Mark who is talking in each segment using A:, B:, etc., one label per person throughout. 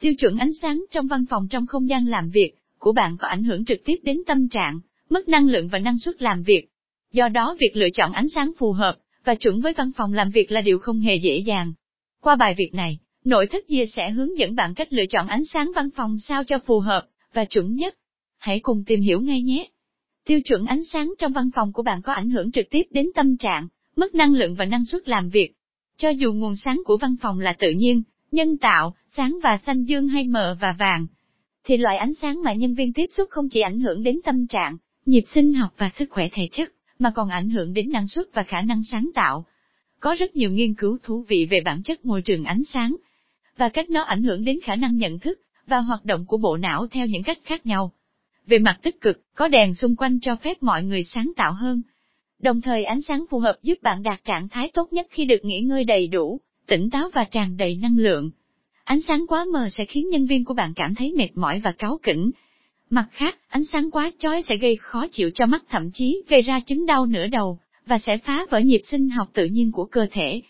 A: Tiêu chuẩn ánh sáng trong văn phòng trong không gian làm việc của bạn có ảnh hưởng trực tiếp đến tâm trạng, mất năng lượng và năng suất làm việc. Do đó việc lựa chọn ánh sáng phù hợp và chuẩn với văn phòng làm việc là điều không hề dễ dàng. Qua bài việc này, nội thất chia sẽ hướng dẫn bạn cách lựa chọn ánh sáng văn phòng sao cho phù hợp và chuẩn nhất. Hãy cùng tìm hiểu ngay nhé. Tiêu chuẩn ánh sáng trong văn phòng của bạn có ảnh hưởng trực tiếp đến tâm trạng, mất năng lượng và năng suất làm việc. Cho dù nguồn sáng của văn phòng là tự nhiên, nhân tạo, sáng và xanh dương hay mờ và vàng, thì loại ánh sáng mà nhân viên tiếp xúc không chỉ ảnh hưởng đến tâm trạng, nhịp sinh học và sức khỏe thể chất, mà còn ảnh hưởng đến năng suất và khả năng sáng tạo. Có rất nhiều nghiên cứu thú vị về bản chất môi trường ánh sáng, và cách nó ảnh hưởng đến khả năng nhận thức và hoạt động của bộ não theo những cách khác nhau. Về mặt tích cực, có đèn xung quanh cho phép mọi người sáng tạo hơn. Đồng thời ánh sáng phù hợp giúp bạn đạt trạng thái tốt nhất khi được nghỉ ngơi đầy đủ, tỉnh táo và tràn đầy năng lượng. Ánh sáng quá mờ sẽ khiến nhân viên của bạn cảm thấy mệt mỏi và cáu kỉnh. Mặt khác, ánh sáng quá chói sẽ gây khó chịu cho mắt thậm chí gây ra chứng đau nửa đầu, và sẽ phá vỡ nhịp sinh học tự nhiên của cơ thể.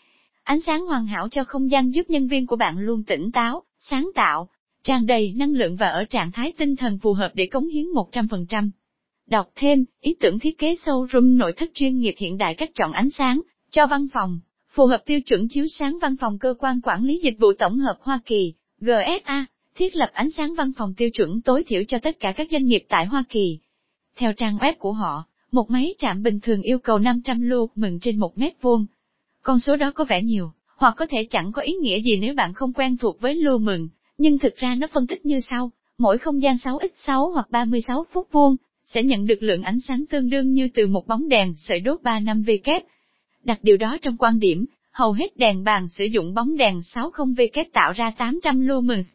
A: Ánh sáng hoàn hảo cho không gian giúp nhân viên của bạn luôn tỉnh táo, sáng tạo, tràn đầy năng lượng và ở trạng thái tinh thần phù hợp để cống hiến 100%. Đọc thêm, ý tưởng thiết kế showroom nội thất chuyên nghiệp hiện đại cách chọn ánh sáng, cho văn phòng, phù hợp tiêu chuẩn chiếu sáng văn phòng cơ quan quản lý dịch vụ tổng hợp Hoa Kỳ, GSA, thiết lập ánh sáng văn phòng tiêu chuẩn tối thiểu cho tất cả các doanh nghiệp tại Hoa Kỳ. Theo trang web của họ, một máy trạm bình thường yêu cầu 500 lưu mừng trên một mét vuông. Con số đó có vẻ nhiều, hoặc có thể chẳng có ý nghĩa gì nếu bạn không quen thuộc với lưu mừng, nhưng thực ra nó phân tích như sau, mỗi không gian 6x6 hoặc 36 phút vuông, sẽ nhận được lượng ánh sáng tương đương như từ một bóng đèn sợi đốt 3 năm V kép. Đặt điều đó trong quan điểm, hầu hết đèn bàn sử dụng bóng đèn 60W tạo ra 800 lumens.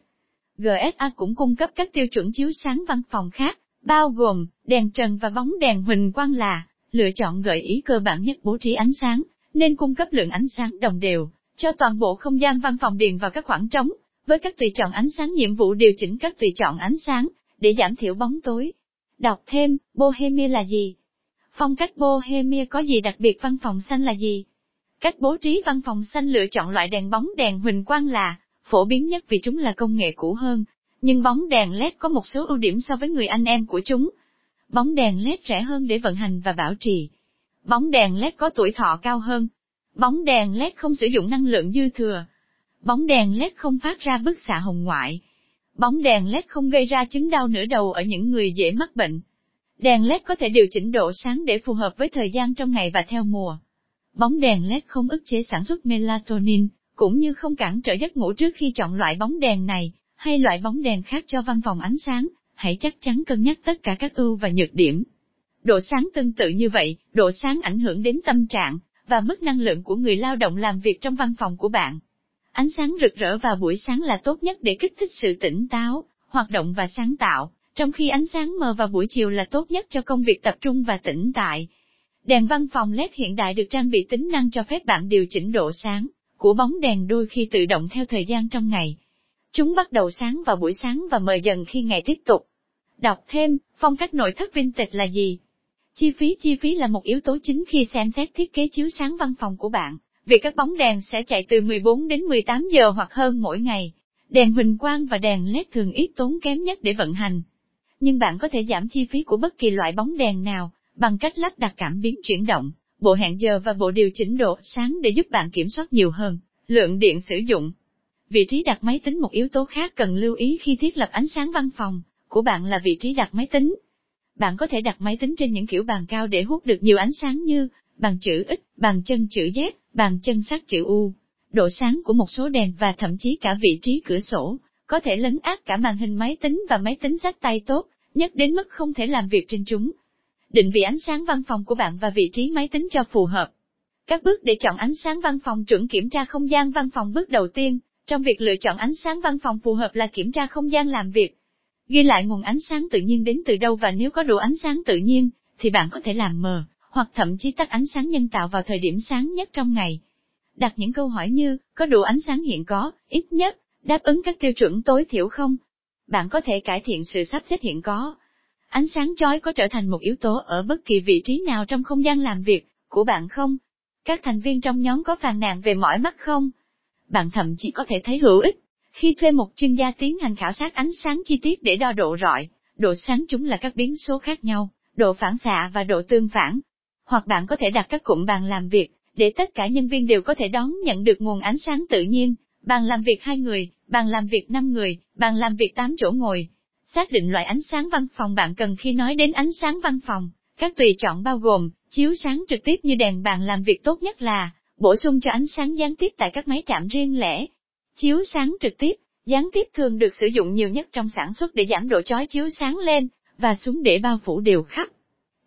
A: GSA cũng cung cấp các tiêu chuẩn chiếu sáng văn phòng khác, bao gồm đèn trần và bóng đèn huỳnh quang là lựa chọn gợi ý cơ bản nhất bố trí ánh sáng, nên cung cấp lượng ánh sáng đồng đều cho toàn bộ không gian văn phòng điền vào các khoảng trống, với các tùy chọn ánh sáng nhiệm vụ điều chỉnh các tùy chọn ánh sáng để giảm thiểu bóng tối. Đọc thêm, Bohemia là gì? Phong cách Bohemia có gì đặc biệt văn phòng xanh là gì? Cách bố trí văn phòng xanh lựa chọn loại đèn bóng đèn huỳnh quang là phổ biến nhất vì chúng là công nghệ cũ hơn, nhưng bóng đèn LED có một số ưu điểm so với người anh em của chúng. Bóng đèn LED rẻ hơn để vận hành và bảo trì. Bóng đèn LED có tuổi thọ cao hơn. Bóng đèn LED không sử dụng năng lượng dư thừa. Bóng đèn LED không phát ra bức xạ hồng ngoại. Bóng đèn LED không gây ra chứng đau nửa đầu ở những người dễ mắc bệnh. Đèn LED có thể điều chỉnh độ sáng để phù hợp với thời gian trong ngày và theo mùa. Bóng đèn LED không ức chế sản xuất melatonin, cũng như không cản trở giấc ngủ trước khi chọn loại bóng đèn này, hay loại bóng đèn khác cho văn phòng ánh sáng, hãy chắc chắn cân nhắc tất cả các ưu và nhược điểm. Độ sáng tương tự như vậy, độ sáng ảnh hưởng đến tâm trạng, và mức năng lượng của người lao động làm việc trong văn phòng của bạn. Ánh sáng rực rỡ vào buổi sáng là tốt nhất để kích thích sự tỉnh táo, hoạt động và sáng tạo, trong khi ánh sáng mờ vào buổi chiều là tốt nhất cho công việc tập trung và tĩnh tại. Đèn văn phòng LED hiện đại được trang bị tính năng cho phép bạn điều chỉnh độ sáng của bóng đèn đôi khi tự động theo thời gian trong ngày. Chúng bắt đầu sáng vào buổi sáng và mờ dần khi ngày tiếp tục. Đọc thêm, phong cách nội thất vintage là gì? Chi phí Chi phí là một yếu tố chính khi xem xét thiết kế chiếu sáng văn phòng của bạn. vì các bóng đèn sẽ chạy từ 14 đến 18 giờ hoặc hơn mỗi ngày. Đèn huỳnh quang và đèn LED thường ít tốn kém nhất để vận hành. Nhưng bạn có thể giảm chi phí của bất kỳ loại bóng đèn nào, bằng cách lắp đặt cảm biến chuyển động, bộ hẹn giờ và bộ điều chỉnh độ sáng để giúp bạn kiểm soát nhiều hơn lượng điện sử dụng. Vị trí đặt máy tính một yếu tố khác cần lưu ý khi thiết lập ánh sáng văn phòng của bạn là vị trí đặt máy tính. Bạn có thể đặt máy tính trên những kiểu bàn cao để hút được nhiều ánh sáng như bàn chữ X, bàn chân chữ Z, bàn chân sắc chữ U. Độ sáng của một số đèn và thậm chí cả vị trí cửa sổ, có thể lấn át cả màn hình máy tính và máy tính sách tay tốt, nhất đến mức không thể làm việc trên chúng định vị ánh sáng văn phòng của bạn và vị trí máy tính cho phù hợp. Các bước để chọn ánh sáng văn phòng chuẩn kiểm tra không gian văn phòng bước đầu tiên, trong việc lựa chọn ánh sáng văn phòng phù hợp là kiểm tra không gian làm việc. Ghi lại nguồn ánh sáng tự nhiên đến từ đâu và nếu có đủ ánh sáng tự nhiên, thì bạn có thể làm mờ, hoặc thậm chí tắt ánh sáng nhân tạo vào thời điểm sáng nhất trong ngày. Đặt những câu hỏi như, có đủ ánh sáng hiện có, ít nhất, đáp ứng các tiêu chuẩn tối thiểu không? Bạn có thể cải thiện sự sắp xếp hiện có, Ánh sáng chói có trở thành một yếu tố ở bất kỳ vị trí nào trong không gian làm việc của bạn không? Các thành viên trong nhóm có phàn nàn về mỏi mắt không? Bạn thậm chí có thể thấy hữu ích Khi thuê một chuyên gia tiến hành khảo sát ánh sáng chi tiết để đo độ rọi, độ sáng chúng là các biến số khác nhau, độ phản xạ và độ tương phản. Hoặc bạn có thể đặt các cụm bàn làm việc, để tất cả nhân viên đều có thể đón nhận được nguồn ánh sáng tự nhiên, bàn làm việc hai người, bàn làm việc 5 người, bàn làm việc 8 chỗ ngồi. Xác định loại ánh sáng văn phòng bạn cần khi nói đến ánh sáng văn phòng. Các tùy chọn bao gồm, chiếu sáng trực tiếp như đèn bàn làm việc tốt nhất là, bổ sung cho ánh sáng gián tiếp tại các máy chạm riêng lẻ. Chiếu sáng trực tiếp, gián tiếp thường được sử dụng nhiều nhất trong sản xuất để giảm độ chói chiếu sáng lên, và xuống để bao phủ đều khắp.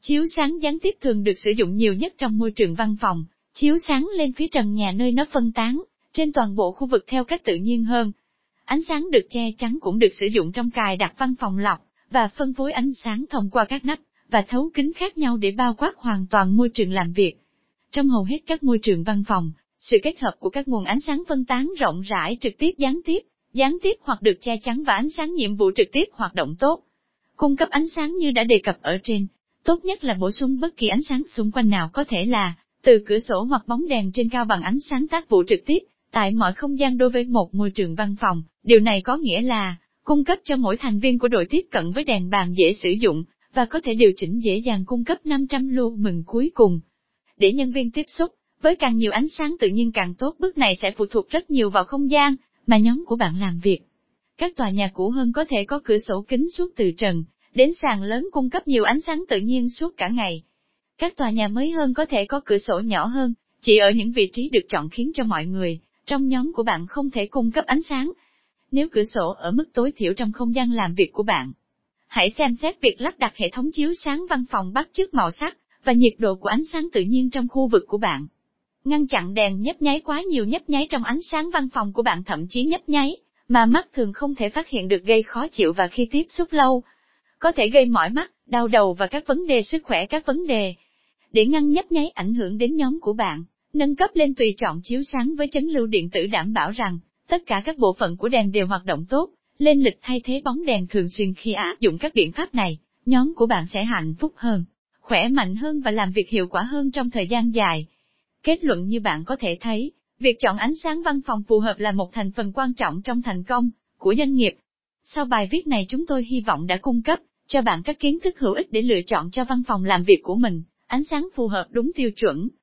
A: Chiếu sáng gián tiếp thường được sử dụng nhiều nhất trong môi trường văn phòng, chiếu sáng lên phía trần nhà nơi nó phân tán, trên toàn bộ khu vực theo cách tự nhiên hơn. Ánh sáng được che chắn cũng được sử dụng trong cài đặt văn phòng lọc, và phân phối ánh sáng thông qua các nắp, và thấu kính khác nhau để bao quát hoàn toàn môi trường làm việc. Trong hầu hết các môi trường văn phòng, sự kết hợp của các nguồn ánh sáng phân tán rộng rãi trực tiếp gián tiếp, gián tiếp hoặc được che chắn và ánh sáng nhiệm vụ trực tiếp hoạt động tốt. Cung cấp ánh sáng như đã đề cập ở trên, tốt nhất là bổ sung bất kỳ ánh sáng xung quanh nào có thể là từ cửa sổ hoặc bóng đèn trên cao bằng ánh sáng tác vụ trực tiếp, tại mọi không gian đối với một môi trường văn phòng. Điều này có nghĩa là, cung cấp cho mỗi thành viên của đội tiếp cận với đèn bàn dễ sử dụng, và có thể điều chỉnh dễ dàng cung cấp 500 lưu mừng cuối cùng. Để nhân viên tiếp xúc, với càng nhiều ánh sáng tự nhiên càng tốt bước này sẽ phụ thuộc rất nhiều vào không gian, mà nhóm của bạn làm việc. Các tòa nhà cũ hơn có thể có cửa sổ kính suốt từ trần, đến sàn lớn cung cấp nhiều ánh sáng tự nhiên suốt cả ngày. Các tòa nhà mới hơn có thể có cửa sổ nhỏ hơn, chỉ ở những vị trí được chọn khiến cho mọi người, trong nhóm của bạn không thể cung cấp ánh sáng. Nếu cửa sổ ở mức tối thiểu trong không gian làm việc của bạn, hãy xem xét việc lắp đặt hệ thống chiếu sáng văn phòng bắt chước màu sắc và nhiệt độ của ánh sáng tự nhiên trong khu vực của bạn. Ngăn chặn đèn nhấp nháy quá nhiều nhấp nháy trong ánh sáng văn phòng của bạn thậm chí nhấp nháy, mà mắt thường không thể phát hiện được gây khó chịu và khi tiếp xúc lâu, có thể gây mỏi mắt, đau đầu và các vấn đề sức khỏe các vấn đề. Để ngăn nhấp nháy ảnh hưởng đến nhóm của bạn, nâng cấp lên tùy chọn chiếu sáng với chấn lưu điện tử đảm bảo rằng, tất cả các bộ phận của đèn đều hoạt động tốt, lên lịch thay thế bóng đèn thường xuyên khi áp dụng các biện pháp này, nhóm của bạn sẽ hạnh phúc hơn, khỏe mạnh hơn và làm việc hiệu quả hơn trong thời gian dài. Kết luận như bạn có thể thấy, việc chọn ánh sáng văn phòng phù hợp là một thành phần quan trọng trong thành công của doanh nghiệp. Sau bài viết này chúng tôi hy vọng đã cung cấp cho bạn các kiến thức hữu ích để lựa chọn cho văn phòng làm việc của mình, ánh sáng phù hợp đúng tiêu chuẩn,